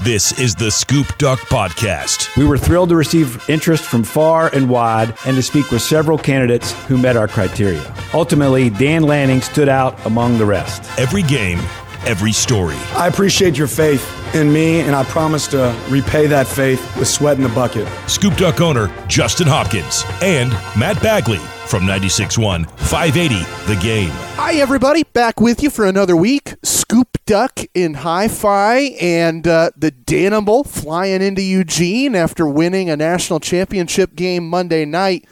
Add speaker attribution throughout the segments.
Speaker 1: This is the Scoop Duck Podcast.
Speaker 2: We were thrilled to receive interest from far and wide and to speak with several candidates who met our criteria. Ultimately, Dan Lanning stood out among the rest.
Speaker 1: Every game, every story.
Speaker 3: I appreciate your faith in me, and I promise to repay that faith with sweat in the bucket.
Speaker 1: Scoop Duck owner Justin Hopkins and Matt Bagley from 96.1 580 The Game.
Speaker 4: Hi, everybody. Back with you for another week. Scoop Duck in Hi Fi and uh, the Danimal flying into Eugene after winning a national championship game Monday night.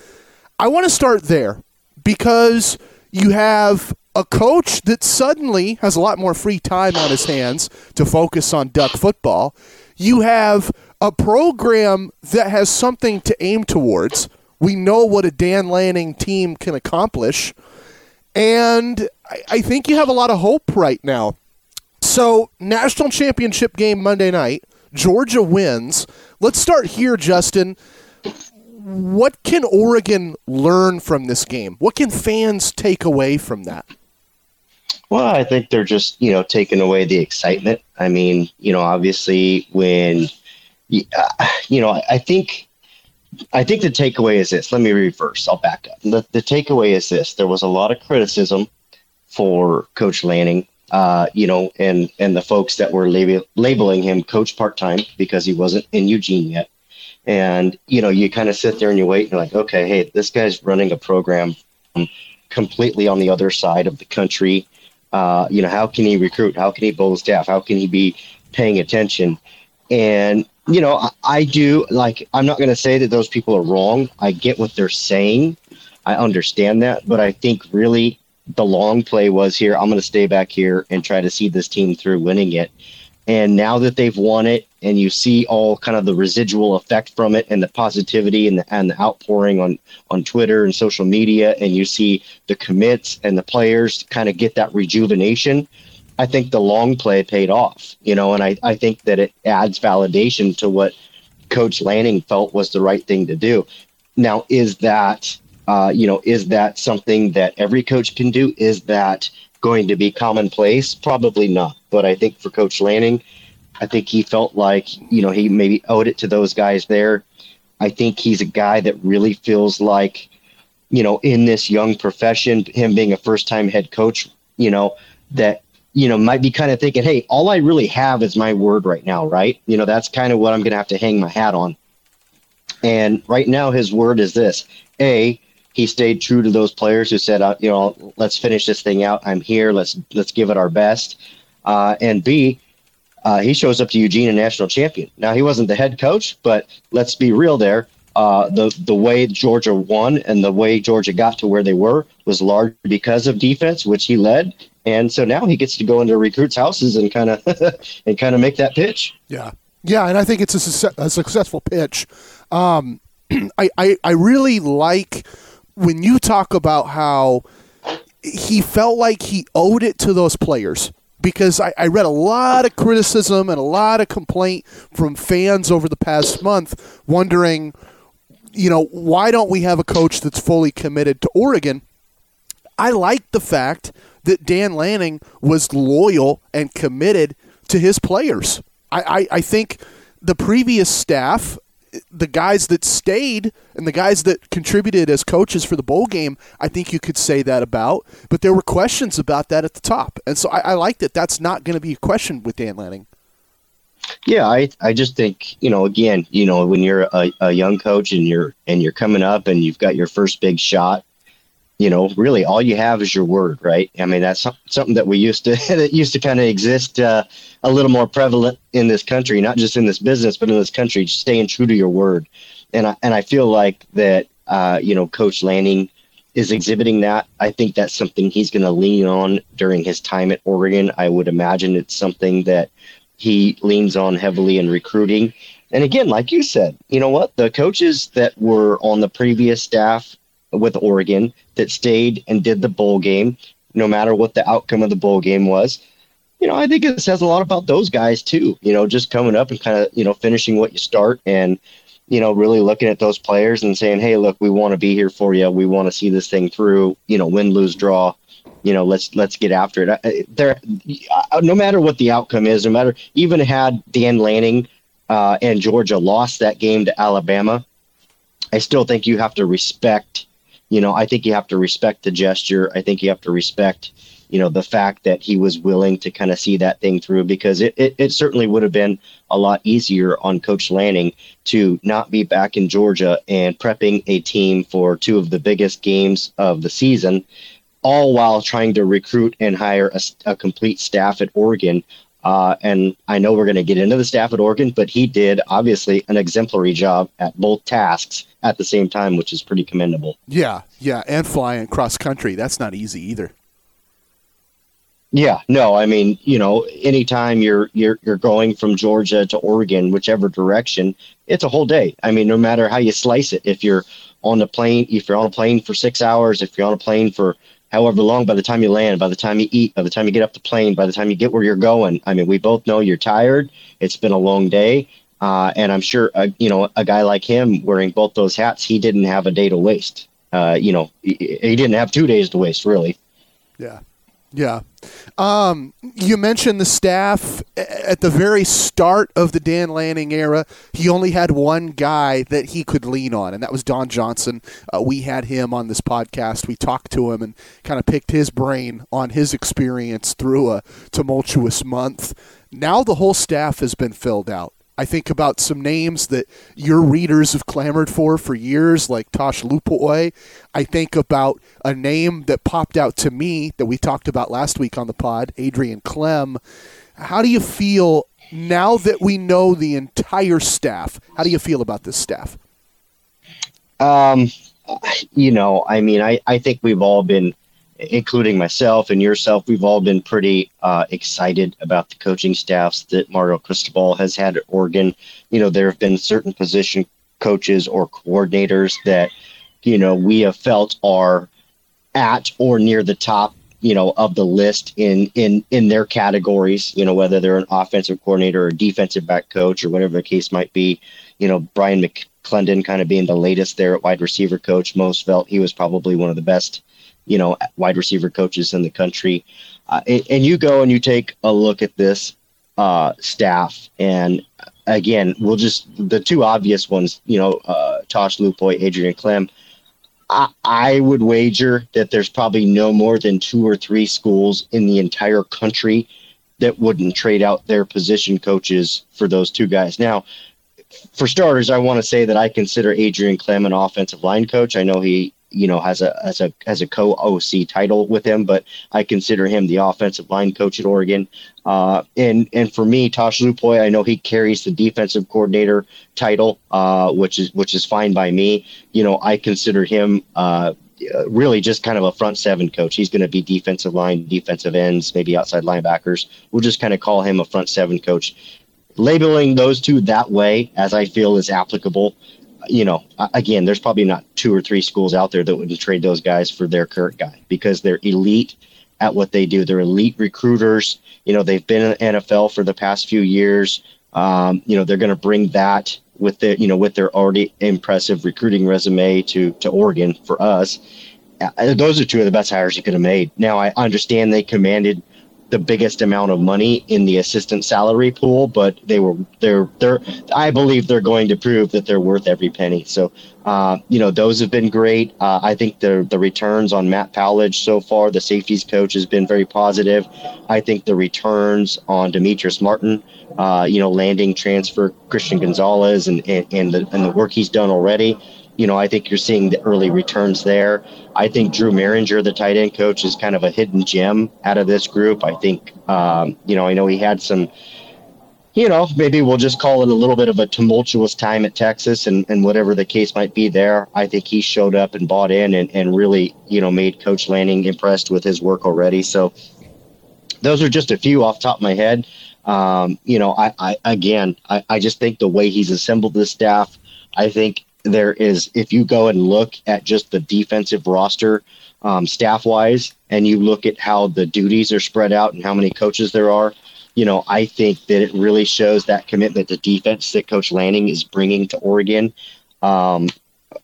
Speaker 4: I want to start there because you have a coach that suddenly has a lot more free time on his hands to focus on duck football. You have a program that has something to aim towards we know what a Dan Lanning team can accomplish. And I, I think you have a lot of hope right now. So, national championship game Monday night. Georgia wins. Let's start here, Justin. What can Oregon learn from this game? What can fans take away from that?
Speaker 5: Well, I think they're just, you know, taking away the excitement. I mean, you know, obviously when, uh, you know, I think I think the takeaway is this. Let me reverse. I'll back up. The, the takeaway is this. There was a lot of criticism for Coach Lanning, uh, you know, and, and the folks that were lab- labeling him coach part time because he wasn't in Eugene yet. And, you know, you kind of sit there and you wait and you're like, okay, hey, this guy's running a program completely on the other side of the country. Uh, you know, how can he recruit? How can he build staff? How can he be paying attention? And you know, I, I do like. I'm not going to say that those people are wrong. I get what they're saying. I understand that, but I think really the long play was here. I'm going to stay back here and try to see this team through winning it. And now that they've won it, and you see all kind of the residual effect from it, and the positivity and the, and the outpouring on on Twitter and social media, and you see the commits and the players kind of get that rejuvenation. I think the long play paid off, you know, and I, I think that it adds validation to what Coach Lanning felt was the right thing to do. Now, is that, uh, you know, is that something that every coach can do? Is that going to be commonplace? Probably not. But I think for Coach Lanning, I think he felt like, you know, he maybe owed it to those guys there. I think he's a guy that really feels like, you know, in this young profession, him being a first time head coach, you know, that you know, might be kind of thinking, hey, all I really have is my word right now, right? You know, that's kind of what I'm going to have to hang my hat on. And right now, his word is this A, he stayed true to those players who said, uh, you know, let's finish this thing out. I'm here. Let's let's give it our best. Uh, and B, uh, he shows up to Eugene a national champion. Now he wasn't the head coach, but let's be real there. Uh, the the way Georgia won and the way Georgia got to where they were was largely because of defense, which he led, and so now he gets to go into recruits' houses and kind of and kind of make that pitch.
Speaker 4: Yeah, yeah, and I think it's a, su- a successful pitch. Um, I, I I really like when you talk about how he felt like he owed it to those players because I, I, read a lot of criticism and a lot of complaint from fans over the past month wondering, you know, why don't we have a coach that's fully committed to Oregon? I like the fact that Dan Lanning was loyal and committed to his players. I, I, I think the previous staff, the guys that stayed and the guys that contributed as coaches for the bowl game, I think you could say that about. But there were questions about that at the top. And so I, I like that that's not going to be a question with Dan Lanning.
Speaker 5: Yeah, I, I just think, you know, again, you know, when you're a, a young coach and you're and you're coming up and you've got your first big shot, you know, really all you have is your word, right? I mean, that's something that we used to that used to kind of exist uh, a little more prevalent in this country, not just in this business, but in this country, staying true to your word. And I and I feel like that, uh, you know, Coach Lanning is exhibiting that. I think that's something he's going to lean on during his time at Oregon. I would imagine it's something that he leans on heavily in recruiting. And again, like you said, you know what? The coaches that were on the previous staff with Oregon that stayed and did the bowl game, no matter what the outcome of the bowl game was. You know, I think it says a lot about those guys too. You know, just coming up and kind of you know finishing what you start and you know really looking at those players and saying, hey, look, we want to be here for you. We want to see this thing through. You know, win, lose, draw. you know, let's let's get after it. There, no matter what the outcome is, no matter even had Dan Lanning uh, and Georgia lost that game to Alabama, I still think you have to respect. You know, I think you have to respect the gesture. I think you have to respect, you know, the fact that he was willing to kind of see that thing through because it, it, it certainly would have been a lot easier on Coach Lanning to not be back in Georgia and prepping a team for two of the biggest games of the season all while trying to recruit and hire a, a complete staff at Oregon. Uh, and I know we're going to get into the staff at Oregon, but he did obviously an exemplary job at both tasks at the same time, which is pretty commendable.
Speaker 4: Yeah, yeah, and flying cross country. That's not easy either.
Speaker 5: Yeah, no, I mean, you know, anytime you're you're you're going from Georgia to Oregon, whichever direction, it's a whole day. I mean, no matter how you slice it, if you're on the plane, if you're on a plane for six hours, if you're on a plane for however long by the time you land, by the time you eat, by the time you get up the plane, by the time you get where you're going. I mean, we both know you're tired. It's been a long day. Uh, and I'm sure, uh, you know, a guy like him wearing both those hats, he didn't have a day to waste. Uh, you know, he, he didn't have two days to waste, really.
Speaker 4: Yeah. Yeah. Um, you mentioned the staff at the very start of the Dan Lanning era. He only had one guy that he could lean on, and that was Don Johnson. Uh, we had him on this podcast. We talked to him and kind of picked his brain on his experience through a tumultuous month. Now the whole staff has been filled out. I think about some names that your readers have clamored for for years, like Tosh Lupoi. I think about a name that popped out to me that we talked about last week on the pod, Adrian Klemm. How do you feel now that we know the entire staff? How do you feel about this staff?
Speaker 5: Um, you know, I mean, I, I think we've all been including myself and yourself, we've all been pretty uh, excited about the coaching staffs that Mario Cristobal has had at Oregon. You know, there have been certain position coaches or coordinators that, you know, we have felt are at or near the top, you know, of the list in in in their categories. You know, whether they're an offensive coordinator or defensive back coach or whatever the case might be. You know, Bryan McClendon kind of being the latest there at wide receiver coach. Most felt he was probably one of the best you know, wide receiver coaches in the country. Uh, and, and, you go and you take a look at this uh, staff, and again, we'll just the two obvious ones, you know, uh, Tosh Lupoi, Adrian Klemm. I, I would wager that there's probably no more than two or three schools in the entire country that wouldn't trade out their position coaches for those two guys. Now, for starters, I want to say that I consider Adrian Klemm an offensive line coach. I know he you know has a has a has a co OC title with him, but I consider him the offensive line coach at Oregon. Uh, and and for me, Tosh Lupoi, I know he carries the defensive coordinator title, uh, which is which is fine by me. You know, I consider him. Uh, really just kind of a front seven coach. He's going to be defensive line, defensive ends, maybe outside linebackers. We'll just kind of call him a front seven coach. Labeling those two that way, as I feel is applicable, you know, again, there's probably not two or three schools out there that would trade those guys for their current guy because they're elite at what they do. They're elite recruiters. You know, they've been in the NFL for the past few years. Um, you know, they're going to bring that with their, you know, with their already impressive recruiting resume to to Oregon for us. Uh, those are two of the best hires you could have made. Now, I understand they commanded the biggest amount of money in the assistant salary pool, but they were they're they're I believe they're going to prove that they're worth every penny. So uh, you know those have been great. Uh, I think the the returns on Matt Powledge so far, the safeties coach has been very positive. I think the returns on Demetrice Martin, uh, you know, landing transfer Christian Gonzalez and and, and the and the work he's done already you know, I think you're seeing the early returns there. I think Drew Mehringer, the tight end coach, is kind of a hidden gem out of this group. I think, um, you know, I know he had some, you know, maybe we'll just call it a little bit of a tumultuous time at Texas and, and whatever the case might be there. I think he showed up and bought in and, and really, you know, made Coach Lanning impressed with his work already. So those are just a few off top of my head. Um, you know, I, I again, I, I just think the way he's assembled this staff, I think there is if you go and look at just the defensive roster um, staff wise and you look at how the duties are spread out and how many coaches there are you know i think that it really shows that commitment to defense that coach lanning is bringing to oregon um,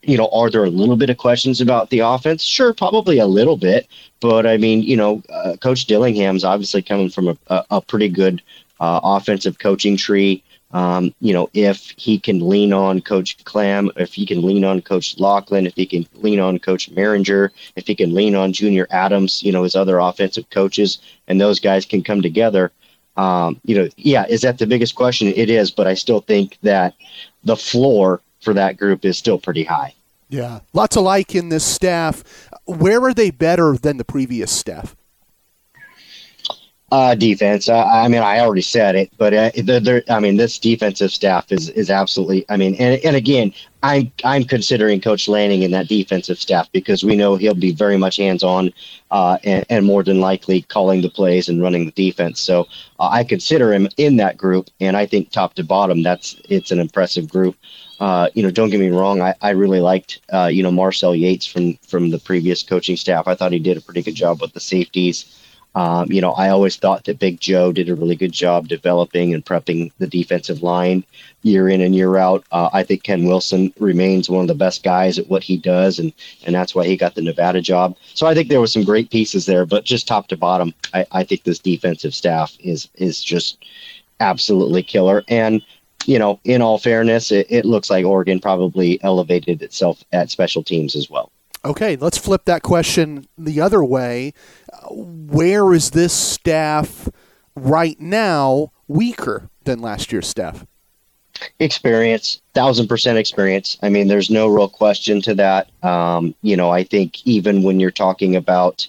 Speaker 5: you know, are there a little bit of questions about the offense? Sure, probably a little bit. But I mean, you know, uh, Coach Dillingham's obviously coming from a, a, a pretty good uh, offensive coaching tree. Um, you know, if he can lean on Coach Klemm, if he can lean on Coach Locklyn, if he can lean on Coach Mehringer, if he can lean on Junior Adams, you know, his other offensive coaches, and those guys can come together. Um, you know, yeah, is that the biggest question? It is, but I still think that the floor for that group is still pretty high.
Speaker 4: Yeah, lots of like in this staff. Where are they better than the previous staff?
Speaker 5: Uh, defense. Uh, I mean, I already said it, but uh, they're, they're, I mean, this defensive staff is is absolutely. I mean, and and again, I'm I'm considering Coach Lanning in that defensive staff because we know he'll be very much hands on, uh, and, and more than likely calling the plays and running the defense. So uh, I consider him in that group, and I think top to bottom, that's it's an impressive group. Uh, you know, don't get me wrong. I, I really liked, you know, Marcel Yates from from the previous coaching staff. I thought he did a pretty good job with the safeties. Um, you know, I always thought that Big Joe did a really good job developing and prepping the defensive line year in and year out. Uh, I think Ken Wilson remains one of the best guys at what he does, and and that's why he got the Nevada job. So I think there were some great pieces there, but just top to bottom, I, I think this defensive staff is is just absolutely killer. And you know, in all fairness, it, it looks like Oregon probably elevated itself at special teams as well.
Speaker 4: Okay, let's flip that question the other way. Where is this staff right now weaker than last year's staff?
Speaker 5: Experience, thousand percent experience. I mean, there's no real question to that. Um, you know, I think even when you're talking about,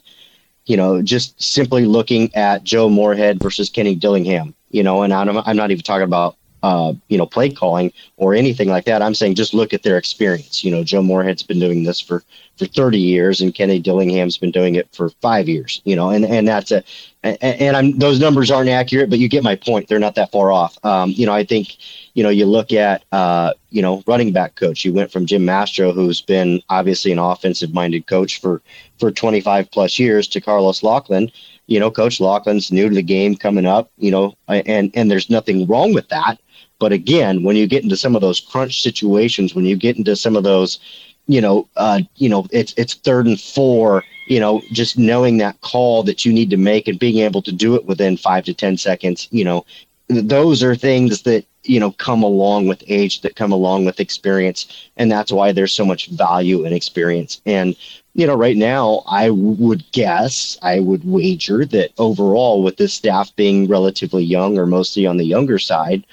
Speaker 5: you know, just simply looking at Joe Moorhead versus Kenny Dillingham, you know, and I'm, I'm not even talking about uh, you know, play calling or anything like that. I'm saying just look at their experience. You know, Joe Moorhead's been doing this for for 30 years, and Kenny Dillingham's been doing it for five years. You know, and and that's a and, I'm those numbers aren't accurate, but you get my point. They're not that far off. Um, you know, I think you know you look at uh, you know running back coach. You went from Jim Mastro, who's been obviously an offensive minded coach for for 25 plus years, to Carlos Locklyn you know, Coach Locklyn's new to the game coming up, you know, and and there's nothing wrong with that. But again, when you get into some of those crunch situations, when you get into some of those, you know, uh, you know, it's it's third and four, you know, just knowing that call that you need to make and being able to do it within five to ten seconds, you know, those are things that you know come along with age that come along with experience. And that's why there's so much value in experience. And you know right now i would guess i would wager that overall with this staff being relatively young or mostly on the younger side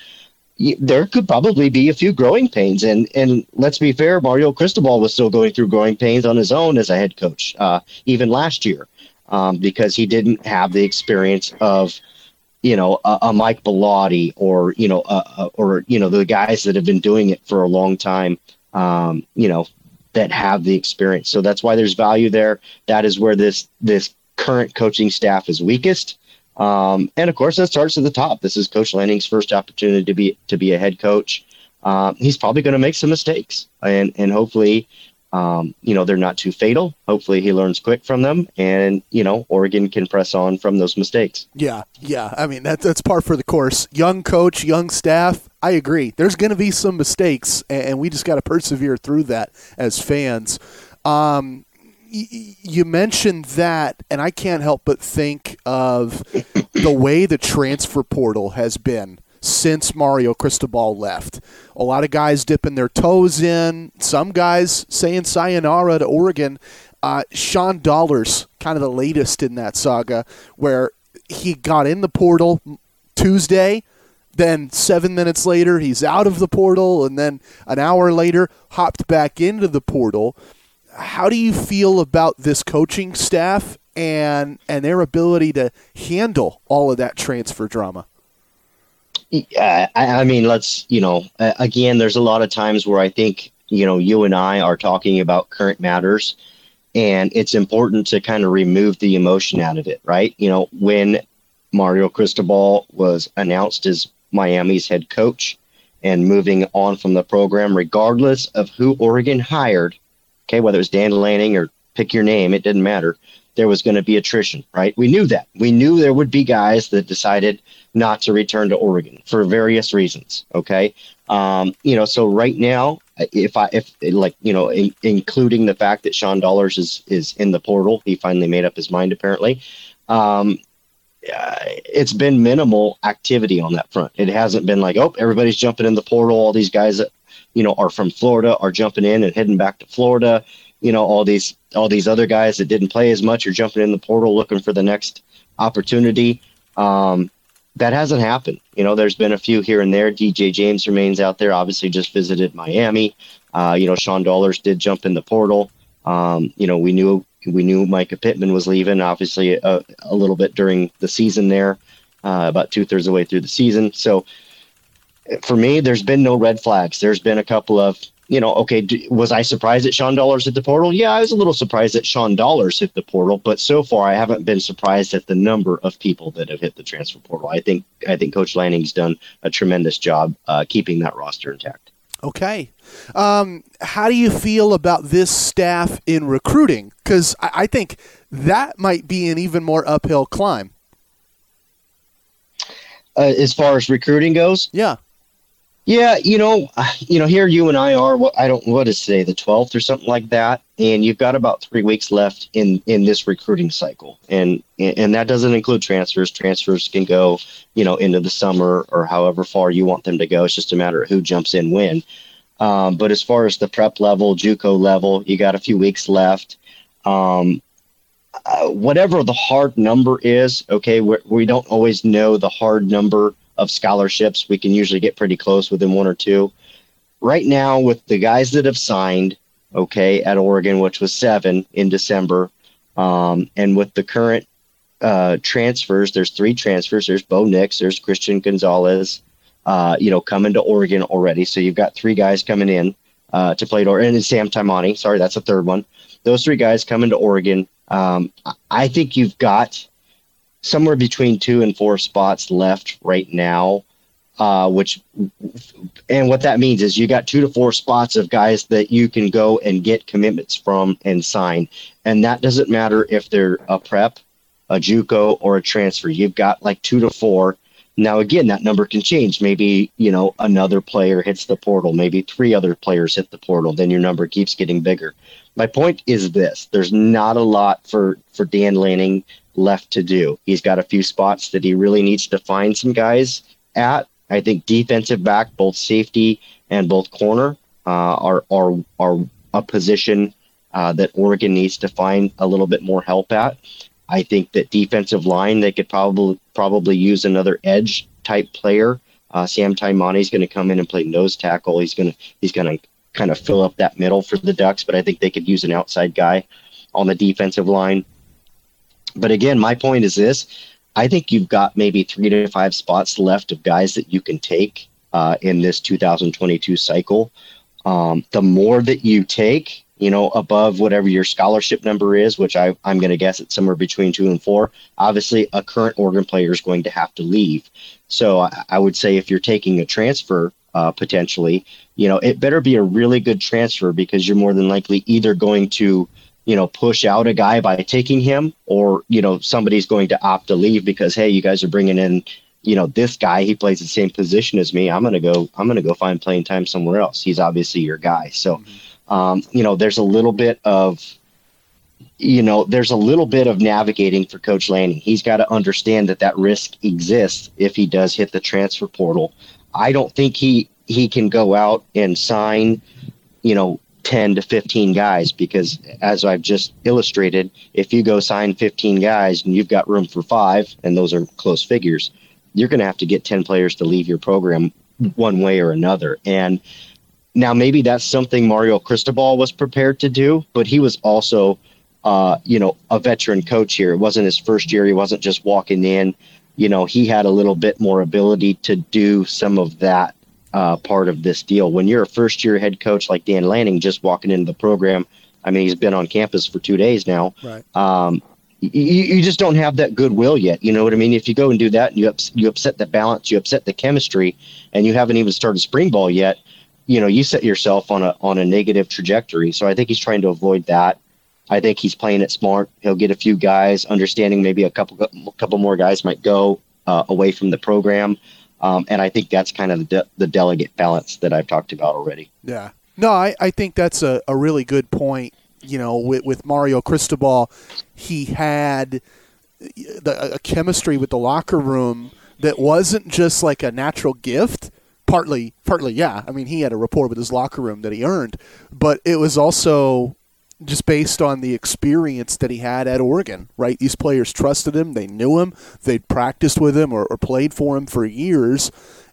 Speaker 5: there could probably be a few growing pains. And and let's be fair, Mario Cristobal was still going through growing pains on his own as a head coach, uh, even last year, um, because he didn't have the experience of, you know, a, a Mike Bellotti or you know, a or you know, the guys that have been doing it for a long time. Um, you know, that have the experience. So that's why there's value there. That is where this this current coaching staff is weakest. Um, and of course, that starts at the top. This is Coach Lanning's first opportunity to be to be a head coach. Um, he's probably going to make some mistakes, and and hopefully, um, you know, they're not too fatal. Hopefully, he learns quick from them, and you know, Oregon can press on from those mistakes.
Speaker 4: Yeah, yeah. I mean, that, that's par for the course. Young coach, young staff. I agree. There's going to be some mistakes, and we just got to persevere through that as fans. Um, you mentioned that, and I can't help but think of the way the transfer portal has been since Mario Cristobal left. A lot of guys dipping their toes in, some guys saying sayonara to Oregon. Uh, Sean Dollars, kind of the latest in that saga, where he got in the portal Tuesday, then seven minutes later, he's out of the portal, and then an hour later, hopped back into the portal how do you feel about this coaching staff and and their ability to handle all of that transfer drama?
Speaker 5: Yeah, I, I mean, let's you know, again, there's a lot of times where I think you know you and I are talking about current matters, and it's important to kind of remove the emotion out of it, right? You know, when Mario Cristobal was announced as Miami's head coach and moving on from the program, regardless of who Oregon hired, Okay, whether it was Dan Lanning or pick your name, it didn't matter. There was going to be attrition, right? We knew that. We knew there would be guys that decided not to return to Oregon for various reasons. Okay, um, you know, so right now, if I if like you know in, including the fact that Sean Dollars is is in the portal, he finally made up his mind apparently. Um, uh, it's been minimal activity on that front. It hasn't been like oh everybody's jumping in the portal. All these guys that you know are from Florida are jumping in and heading back to Florida. You know all these all these other guys that didn't play as much are jumping in the portal looking for the next opportunity. Um, that hasn't happened. You know, there's been a few here and there. DJ James remains out there. Obviously, just visited Miami. Uh, you know, Sean Dollars did jump in the portal. Um, you know, we knew we knew Micah Pittman was leaving. Obviously, a, a little bit during the season there, uh, about two thirds of the way through the season. So, for me, there's been no red flags. There's been a couple of you know, okay, was I surprised that Sean Dollars hit the portal? Yeah, I was a little surprised that Sean Dollars hit the portal, but so far I haven't been surprised at the number of people that have hit the transfer portal. I think I think Coach Lanning's done a tremendous job uh, keeping that roster intact.
Speaker 4: Okay, um, how do you feel about this staff in recruiting? Because I, I think that might be an even more uphill climb.
Speaker 5: Uh, as far as recruiting goes,
Speaker 4: yeah.
Speaker 5: Yeah, you know, you know, here you and I are. What I don't what is today, the twelfth or something like that, and you've got about three weeks left in in this recruiting cycle, and and that doesn't include transfers. Transfers can go, you know, into the summer or however far you want them to go. It's just a matter of who jumps in when. Um, but as far as the prep level, JUCO level, you got a few weeks left. Um, uh, whatever the hard number is, okay, we're, we do not always know the hard number of scholarships. We can usually get pretty close within one or two. Right now, with the guys that have signed, okay, at Oregon, which was seven in December, um, and with the current uh, transfers, there's three transfers. There's Bo Nix, there's Christian Gonzalez, uh, you know, coming to Oregon already. So you've got three guys coming in uh, to play at Oregon, and Sam Taimani. Sorry, that's a third one. Those three guys coming to Oregon. Um, I think you've got somewhere between two and four spots left right now. Uh, which and what that means is you got two to four spots of guys that you can go and get commitments from and sign, and that doesn't matter if they're a prep, a JUCO, or a transfer. You've got like two to four. Now again, that number can change. Maybe you know another player hits the portal. Maybe three other players hit the portal. Then your number keeps getting bigger. My point is this: there's not a lot for for Dan Lanning left to do. He's got a few spots that he really needs to find some guys at. I think defensive back, both safety and both corner, uh, are are are a position uh, that Oregon needs to find a little bit more help at. I think that defensive line they could probably probably use another edge type player. Uh, Sam Taimani is going to come in and play nose tackle. He's going to he's going to kind of fill up that middle for the Ducks, but I think they could use an outside guy on the defensive line. But again, my point is this I think you've got maybe three to five spots left of guys that you can take uh, in this 2022 cycle. Um, the more that you take, you know, above whatever your scholarship number is, which I, I'm going to guess it's somewhere between two and four, obviously a current Oregon player is going to have to leave. So I, I would say if you're taking a transfer uh, potentially, you know, it better be a really good transfer because you're more than likely either going to you know, push out a guy by taking him, or you know, somebody's going to opt to leave because hey, you guys are bringing in, you know, this guy. He plays the same position as me. I'm gonna go. I'm gonna go find playing time somewhere else. He's obviously your guy. So, um, you know, there's a little bit of, you know, there's a little bit of navigating for Coach Lanning. He's got to understand that that risk exists if he does hit the transfer portal. I don't think he he can go out and sign, you know, 10 to 15 guys because as I've just illustrated, if you go sign 15 guys and you've got room for five, and those are close figures, you're going to have to get 10 players to leave your program one way or another. And now maybe that's something Mario Cristobal was prepared to do, but he was also, uh, you know, a veteran coach here. It wasn't his first year. He wasn't just walking in. You know, he had a little bit more ability to do some of that uh, part of this deal. When you're a first year head coach like Dan Lanning, just walking into the program, I mean, he's been on campus for two days now.
Speaker 4: Right.
Speaker 5: Um, you, you just don't have that goodwill yet. You know what I mean? If you go and do that and you, ups, you upset the balance, you upset the chemistry, and you haven't even started spring ball yet, you know, you set yourself on a, on a negative trajectory. So I think he's trying to avoid that. I think he's playing it smart. He'll get a few guys, understanding maybe a couple, a couple more guys might go uh, away from the program. Um, and I think that's kind of the, de- the delegate balance that I've talked about already.
Speaker 4: Yeah. No, I, I think that's a, a really good point. You know, with, with Mario Cristobal, he had the, a chemistry with the locker room that wasn't just like a natural gift. Partly, partly, yeah. I mean, he had a rapport with his locker room that he earned, but it was also just based on the experience that he had at Oregon, right? These players trusted him, they knew him, they'd practiced with him or, or played for him for years.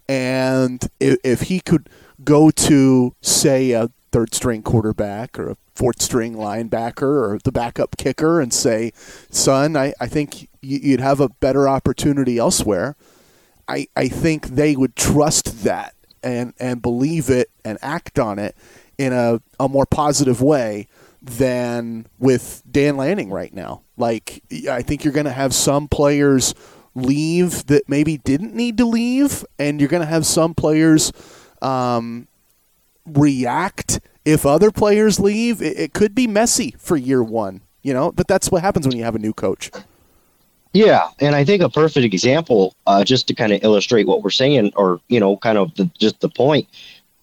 Speaker 4: And if, if he could go to, say, a third string quarterback or a fourth string linebacker or the backup kicker and say, son, I, I think you'd have a better opportunity elsewhere. I, I think they would trust that and, and believe it and act on it in a, a more positive way than with Dan Lanning right now. Like, I think you're going to have some players leave that maybe didn't need to leave, and you're going to have some players um, react if other players leave. It, it could be messy for year one, you know, but that's what happens when you have a new coach.
Speaker 5: Yeah, and I think a perfect example, uh, just to kind of illustrate what we're saying, or you know, kind of the, just the point.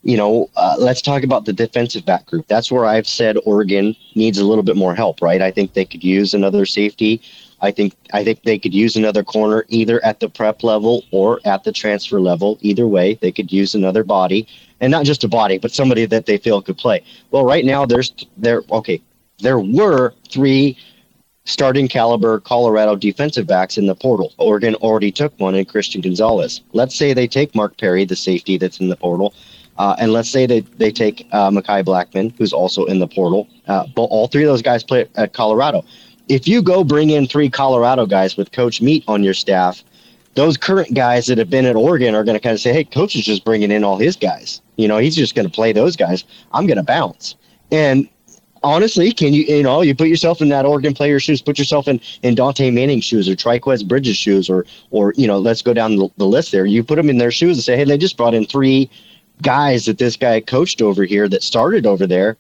Speaker 5: You know, uh, let's talk about the defensive back group. That's where I've said Oregon needs a little bit more help, right? I think they could use another safety. I think I think they could use another corner either at the prep level or at the transfer level. Either way, they could use another body, and not just a body, but somebody that they feel could play. Well, right now there's there okay, there were three starting caliber Colorado defensive backs in the portal. Oregon already took one in Christian Gonzalez. Let's say they take Mark Perry, the safety that's in the portal, uh, and let's say they, they take uh, Mekhi Blackmon, who's also in the portal. Uh, but all three of those guys play at Colorado. If you go bring in three Colorado guys with Coach Meat on your staff, those current guys that have been at Oregon are going to kind of say, hey, Coach is just bringing in all his guys. You know, he's just going to play those guys. I'm going to bounce. And honestly, can you you know you put yourself in that Oregon player's shoes, put yourself in in Dante Manning's shoes or Trikweze Bridges' shoes, or or you know let's go down the, the list there. You put them in their shoes and say, hey, they just brought in three guys that this guy coached over here that started over there.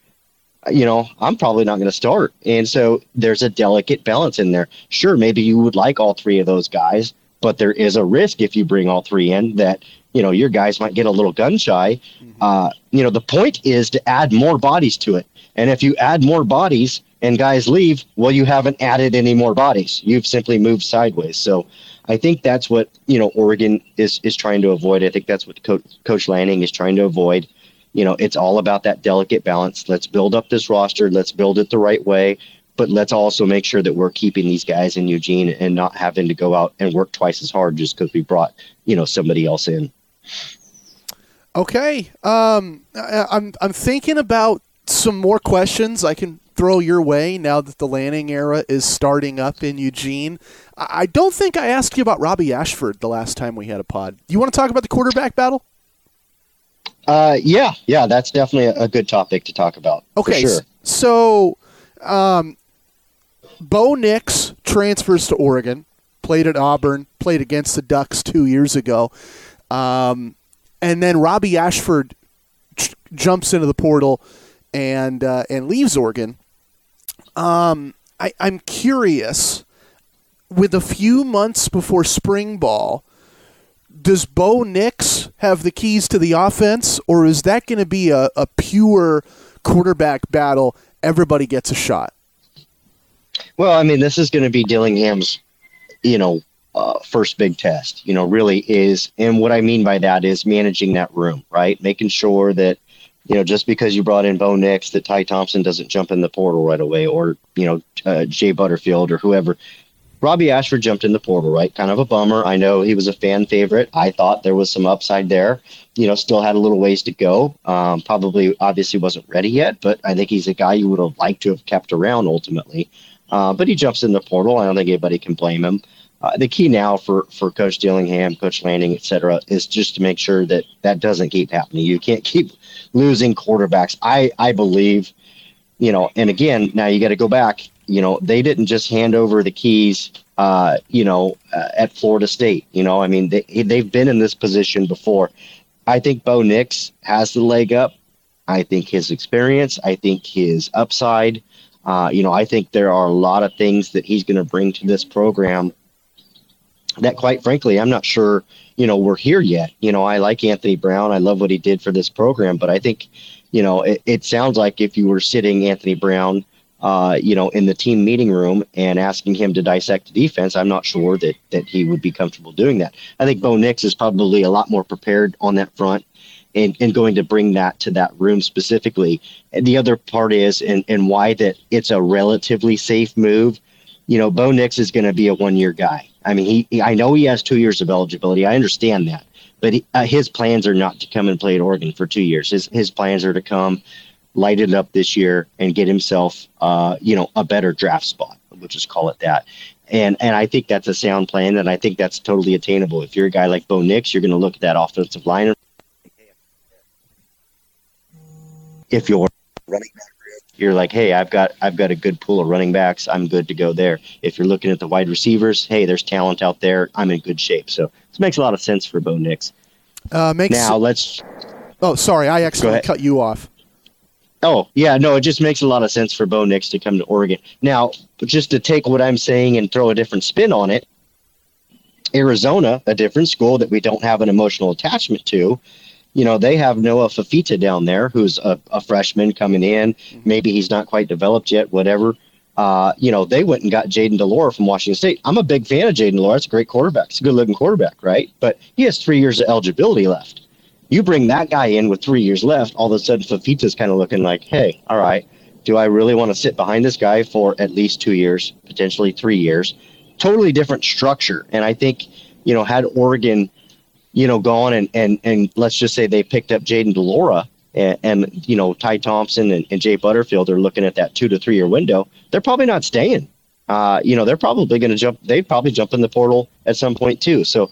Speaker 5: You know, I'm probably not going to start, and so there's a delicate balance in there. Sure, maybe you would like all three of those guys, but there is a risk if you bring all three in that you know your guys might get a little gun shy. Mm-hmm. Uh, you know, the point is to add more bodies to it and if you add more bodies and guys leave, well, you haven't added any more bodies. You've simply moved sideways. So I think that's what, you know, Oregon is, is trying to avoid. I think that's what Coach, Coach Lanning is trying to avoid. You know, it's all about that delicate balance. Let's build up this roster. Let's build it the right way. But let's also make sure that we're keeping these guys in Eugene and not having to go out and work twice as hard just because we brought, you know, somebody else in.
Speaker 4: Okay. Um, I, I'm, I'm thinking about some more questions I can throw your way now that the Lanning era is starting up in Eugene. I don't think I asked you about Robbie Ashford the last time we had a pod. Do you want to talk about the quarterback battle?
Speaker 5: Uh, yeah, yeah, that's definitely a good topic to talk about.
Speaker 4: Okay,
Speaker 5: sure.
Speaker 4: so um, Bo Nix transfers to Oregon, played at Auburn, played against the Ducks two years ago, um, and then Robbie Ashford j- jumps into the portal and uh, and leaves Oregon. Um, I, I'm curious. With a few months before spring ball, does Bo Nix have the keys to the offense, or is that going to be a, a pure quarterback battle? Everybody gets a shot.
Speaker 5: Well, I mean, this is going to be Dillingham's, you know, uh, first big test. You know, really is, and what I mean by that is managing that room, right? Making sure that you know, just because you brought in Bo Nix, that Ty Thompson doesn't jump in the portal right away, or you know, uh, Jay Butterfield or whoever. Robbie Ashford jumped in the portal, right? Kind of a bummer. I know he was a fan favorite. I thought there was some upside there. You know, still had a little ways to go. Um, probably, obviously, wasn't ready yet, but I think he's a guy you would have liked to have kept around ultimately. Uh, but he jumps in the portal. I don't think anybody can blame him. Uh, the key now for, for Coach Dillingham, Coach Lanning, et cetera, is just to make sure that that doesn't keep happening. You can't keep losing quarterbacks. I, I believe, you know, and again, now you got to go back. You know, they didn't just hand over the keys, uh, you know, uh, at Florida State. You know, I mean, they, they've been in this position before. I think Bo Nix has the leg up. I think his experience, I think his upside, uh, you know, I think there are a lot of things that he's going to bring to this program that, quite frankly, I'm not sure you know, we're here yet. You know, I like Anthony Brown. I love what he did for this program, but I think, you know, it, it sounds like if you were sitting Anthony Brown, uh, you know, in the team meeting room and asking him to dissect the defense, I'm not sure that that he would be comfortable doing that. I think Bo Nix is probably a lot more prepared on that front and, and going to bring that to that room specifically. And the other part is, and, and why that it's a relatively safe move. You know, Bo Nix is going to be a one year guy. I mean, he, I know he has two years of eligibility. I understand that, but he, uh, his plans are not to come and play at Oregon for two years. His his plans are to come, light it up this year, and get himself, uh, you know, a better draft spot. We'll just call it that. And and I think that's a sound plan, and I think that's totally attainable. If you're a guy like Bo Nix, you're going to look at that offensive line if you're running back you're like, hey, I've got I've got a good pool of running backs. I'm good to go there. If you're looking at the wide receivers, hey, there's talent out there. I'm in good shape. So this makes a lot of sense for Bo Nix.
Speaker 4: Uh, makes
Speaker 5: now let's.
Speaker 4: Oh, sorry, I accidentally cut you off.
Speaker 5: Oh yeah, no, it just makes a lot of sense for Bo Nix to come to Oregon. Now, just to take what I'm saying and throw a different spin on it, Arizona, a different school that we don't have an emotional attachment to, you know, they have Noah Fifita down there, who's a, a freshman coming in. Mm-hmm. Maybe he's not quite developed yet, whatever. Uh, you know, they went and got Jayden de Laura from Washington State. I'm a big fan of Jayden de Laura. It's a great quarterback. It's a good looking quarterback, right? But he has three years of eligibility left. You bring that guy in with three years left, all of a sudden Fifita's kind of looking like, hey, all right, do I really want to sit behind this guy for at least two years, potentially three years? Totally different structure. And I think, you know, had Oregon you know, gone and, and, and let's just say they picked up Jayden de Laura and, and, you know, Ty Thompson and, and Jay Butterfield are looking at that two to three year window, they're probably not staying. Uh, you know, they're probably going to jump, they probably jump in the portal at some point too. So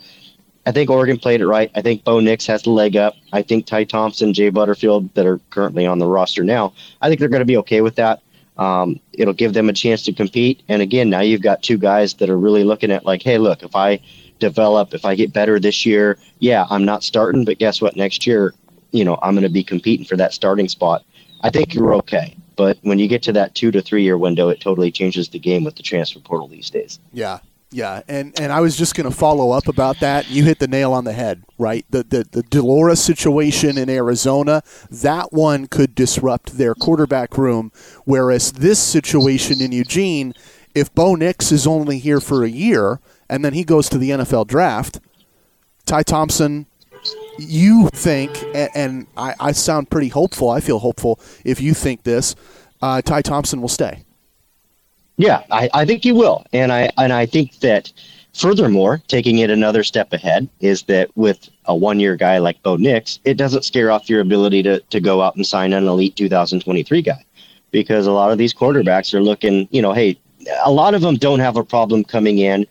Speaker 5: I think Oregon played it right. I think Bo Nix has the leg up. I think Ty Thompson, Jay Butterfield that are currently on the roster now, I think they're going to be okay with that. Um, it'll give them a chance to compete. And again, now you've got two guys that are really looking at like, hey, look, if I develop. If I get better this year, yeah, I'm not starting, but guess what? Next year, you know, I'm going to be competing for that starting spot. I think you're okay. But when you get to that two to three year window, it totally changes the game with the transfer portal these days.
Speaker 4: Yeah. Yeah, and, and I was just going to follow up about that. You hit the nail on the head, right? The, the de Laura situation in Arizona, that one could disrupt their quarterback room. Whereas this situation in Eugene, if Bo Nix is only here for a year, and then he goes to the NFL draft. Ty Thompson, you think, and, and I, I, sound pretty hopeful. I feel hopeful if you think this. Uh, Ty Thompson will stay.
Speaker 5: Yeah, I, I think he will, and I and I think that furthermore, taking it another step ahead is that with a one-year guy like Bo Nix, it doesn't scare off your ability to to go out and sign an elite 2023 guy, because a lot of these quarterbacks are looking, you know, hey, a lot of them don't have a problem coming in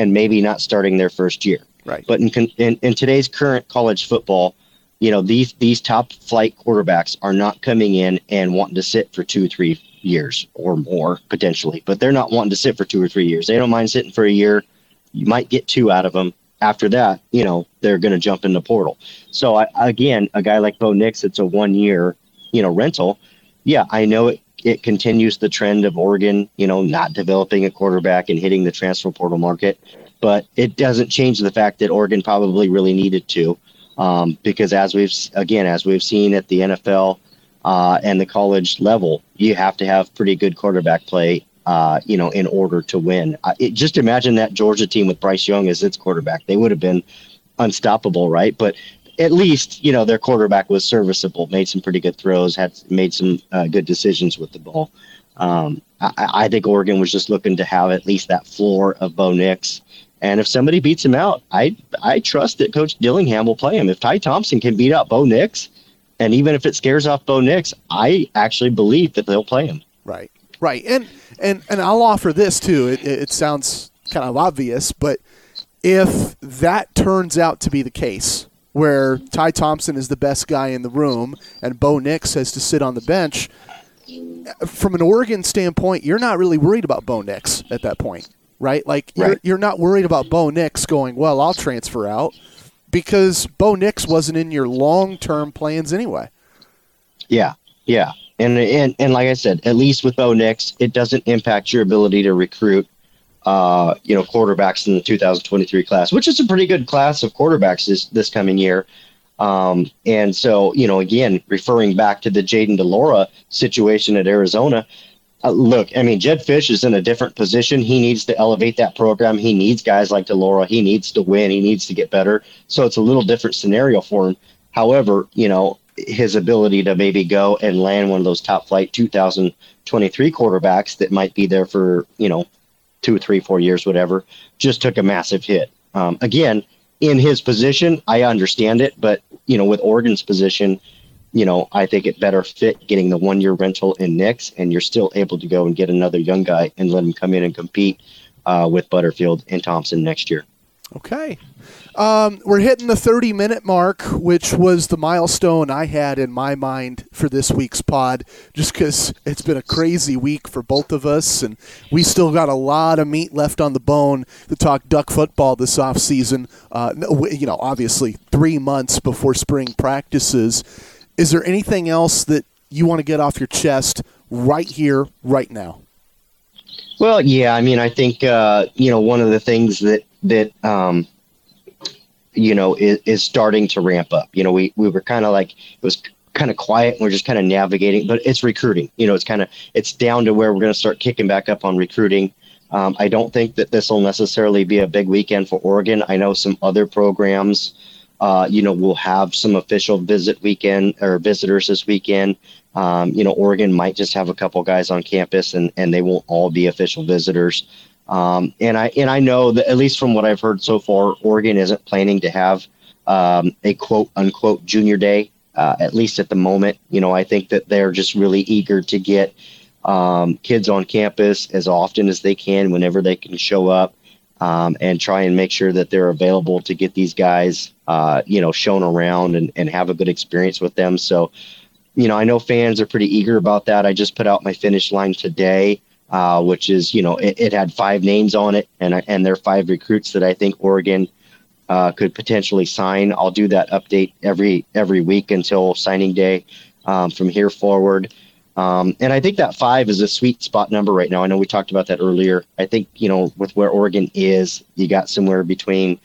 Speaker 5: and maybe not starting their first year.
Speaker 4: Right.
Speaker 5: But in, in, in today's current college football, you know these these top flight quarterbacks are not coming in and wanting to sit for two or three years or more potentially, but they're not wanting to sit for two or three years. They don't mind sitting for a year. You might get two out of them. After that, you know they're going to jump in the portal. So I, again, a guy like Bo Nix, it's a one year, you know, rental. Yeah, I know it it continues the trend of Oregon, you know, not developing a quarterback and hitting the transfer portal market. But it doesn't change the fact that Oregon probably really needed to, um, because as we've again as we've seen at the NFL uh, and the college level, you have to have pretty good quarterback play, uh, you know, in order to win. Uh, it, just imagine that Georgia team with Bryce Young as its quarterback; they would have been unstoppable, right? But at least you know their quarterback was serviceable, made some pretty good throws, had made some uh, good decisions with the ball. Um, I, I, think Oregon was just looking to have at least that floor of Bo Nix. And if somebody beats him out, I I trust that Coach Dillingham will play him. If Ty Thompson can beat out Bo Nix, and even if it scares off Bo Nix, I actually believe that they'll play him.
Speaker 4: Right, right, and and and I'll offer this too. It, it sounds kind of obvious, but if that turns out to be the case, where Ty Thompson is the best guy in the room and Bo Nix has to sit on the bench. From an Oregon standpoint, you're not really worried about Bo Nix at that point, right? Like you're, you're not worried about Bo Nix going, well, I'll transfer out because Bo Nix wasn't in your long term plans anyway.
Speaker 5: Yeah, yeah. And, and and like I said, at least with Bo Nix, it doesn't impact your ability to recruit uh, you know, quarterbacks in the 2023 class, which is a pretty good class of quarterbacks this, this coming year. Um, and so, you know, again, referring back to the Jayden de Laura situation at Arizona, uh, look, I mean, Jedd Fisch is in a different position. He needs to elevate that program. He needs guys like de Laura. He needs to win. He needs to get better. So it's a little different scenario for him. However, you know, his ability to maybe go and land one of those top flight 2023 quarterbacks that might be there for, you know, two, three, four years, whatever, just took a massive hit. Um, again, in his position, I understand it, but you know, with Oregon's position, you know, I think it better fit getting the one year rental in Nix, and you're still able to go and get another young guy and let him come in and compete uh, with Butterfield and Thompson next year.
Speaker 4: Okay. Um, we're hitting the 30 minute mark, which was the milestone I had in my mind for this week's pod, just because it's been a crazy week for both of us, and we still got a lot of meat left on the bone to talk duck football this offseason. Uh, you know, obviously, three months before spring practices. Is there anything else that you want to get off your chest right here, right now?
Speaker 5: Well, yeah, I mean, I think uh, you know one of the things that that um, you know is, is starting to ramp up. You know, we we were kind of like it was kind of quiet. And we're just kind of navigating, but it's recruiting. You know, it's kind of it's down to where we're going to start kicking back up on recruiting. Um, I don't think that this will necessarily be a big weekend for Oregon. I know some other programs, uh, you know, will have some official visit weekend or visitors this weekend. Um, you know, Oregon might just have a couple guys on campus, and and they won't all be official visitors. Um, and I and I know that at least from what I've heard so far, Oregon isn't planning to have um, a quote unquote junior day. Uh, at least at the moment, you know, I think that they're just really eager to get um, kids on campus as often as they can, whenever they can show up, um, and try and make sure that they're available to get these guys, uh, you know, shown around and, and have a good experience with them. So, you know, I know fans are pretty eager about that. I just put out my finish line today uh, which is you know it, it, had five names on it, and and there are five recruits that I think Oregon uh, could potentially sign. I'll do that update every every week until signing day um, from here forward. Um, and I think that five is a sweet spot number right now. I know we talked about that earlier. I think you know with where Oregon is, you got somewhere between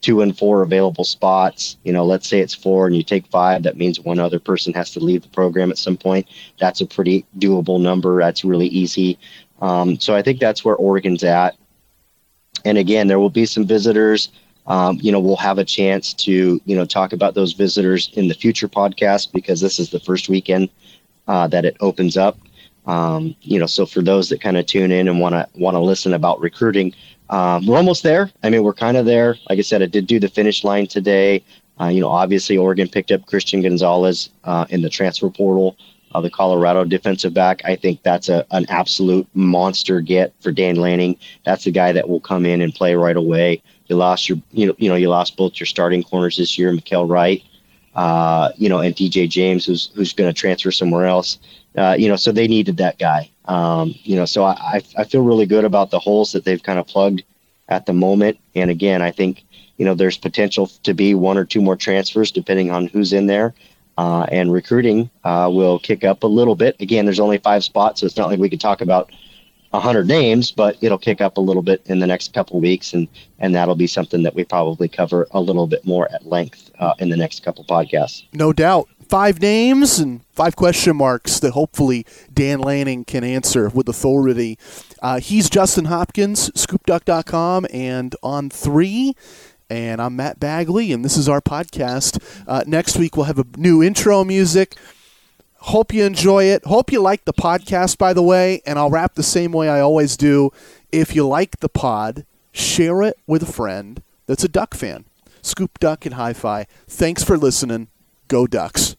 Speaker 5: two and four available spots. You know, let's say it's four and you take five, that means one other person has to leave the program at some point. That's a pretty doable number. That's really easy. Um, so I think that's where Oregon's at. And again, there will be some visitors. Um, you know, we'll have a chance to you know talk about those visitors in the future podcast because this is the first weekend uh, that it opens up. Um, you know, so for those that kind of tune in and want to want to listen about recruiting, um, we're almost there. I mean, we're kind of there. Like I said, I did do the finish line today. Uh, you know, obviously Oregon picked up Christian Gonzalez uh, in the transfer portal uh, the Colorado defensive back. I think that's a an absolute monster get for Dan Lanning. That's the guy that will come in and play right away. You lost your you know you know you lost both your starting corners this year, Mykael Wright, uh, you know, and DJ James, who's who's going to transfer somewhere else. Uh, you know, so they needed that guy. Um, you know, so I I feel really good about the holes that they've kind of plugged at the moment. And again, I think you know there's potential to be one or two more transfers depending on who's in there uh, and recruiting uh, will kick up a little bit. Again, there's only five spots, so it's not like we could talk about 100 names, but it'll kick up a little bit in the next couple weeks, and and that'll be something that we probably cover a little bit more at length uh, in the next couple podcasts.
Speaker 4: No doubt. Five names and five question marks that hopefully Dan Lanning can answer with authority. Uh, he's Justin Hopkins, scoopduck.com, and On3. And I'm Matt Bagley, and this is our podcast. Uh, next week, we'll have a new intro music. Hope you enjoy it. Hope you like the podcast, by the way. And I'll wrap the same way I always do. If you like the pod, share it with a friend that's a Duck fan. Scoop Duck and Hi Fi. Thanks for listening. Go Ducks.